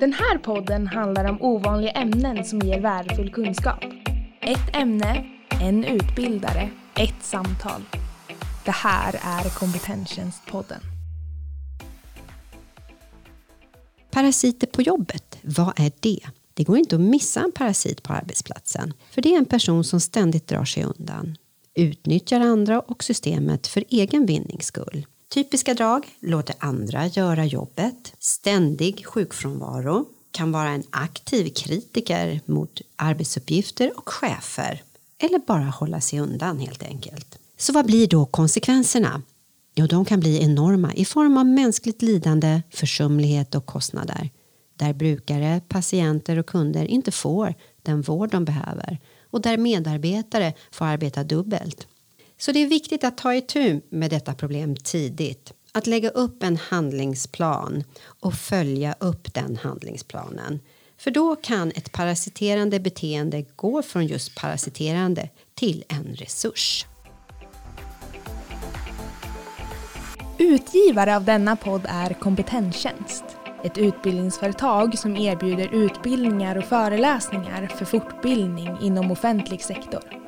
Den här podden handlar om ovanliga ämnen som ger värdefull kunskap. Ett ämne, en utbildare, ett samtal. Det här är Kompetenstjänstpodden. Parasiter på jobbet, vad är det? Det går inte att missa en parasit på arbetsplatsen. För det är en person som ständigt drar sig undan. Utnyttjar andra och systemet för egen vinnings skull. Typiska drag, låter andra göra jobbet. Ständig sjukfrånvaro. Kan vara en aktiv kritiker mot arbetsuppgifter och chefer. Eller bara hålla sig undan helt enkelt. Så vad blir då konsekvenserna? Jo, de kan bli enorma i form av mänskligt lidande, försumlighet och kostnader. Där brukare, patienter och kunder inte får den vård de behöver och där medarbetare får arbeta dubbelt. Så det är viktigt att ta itu med detta problem tidigt. Att lägga upp en handlingsplan och följa upp den handlingsplanen. För då kan ett parasiterande beteende gå från just parasiterande till en resurs. Utgivare av denna podd är Kompetenstjänst. Ett utbildningsföretag som erbjuder utbildningar och föreläsningar för fortbildning inom offentlig sektor.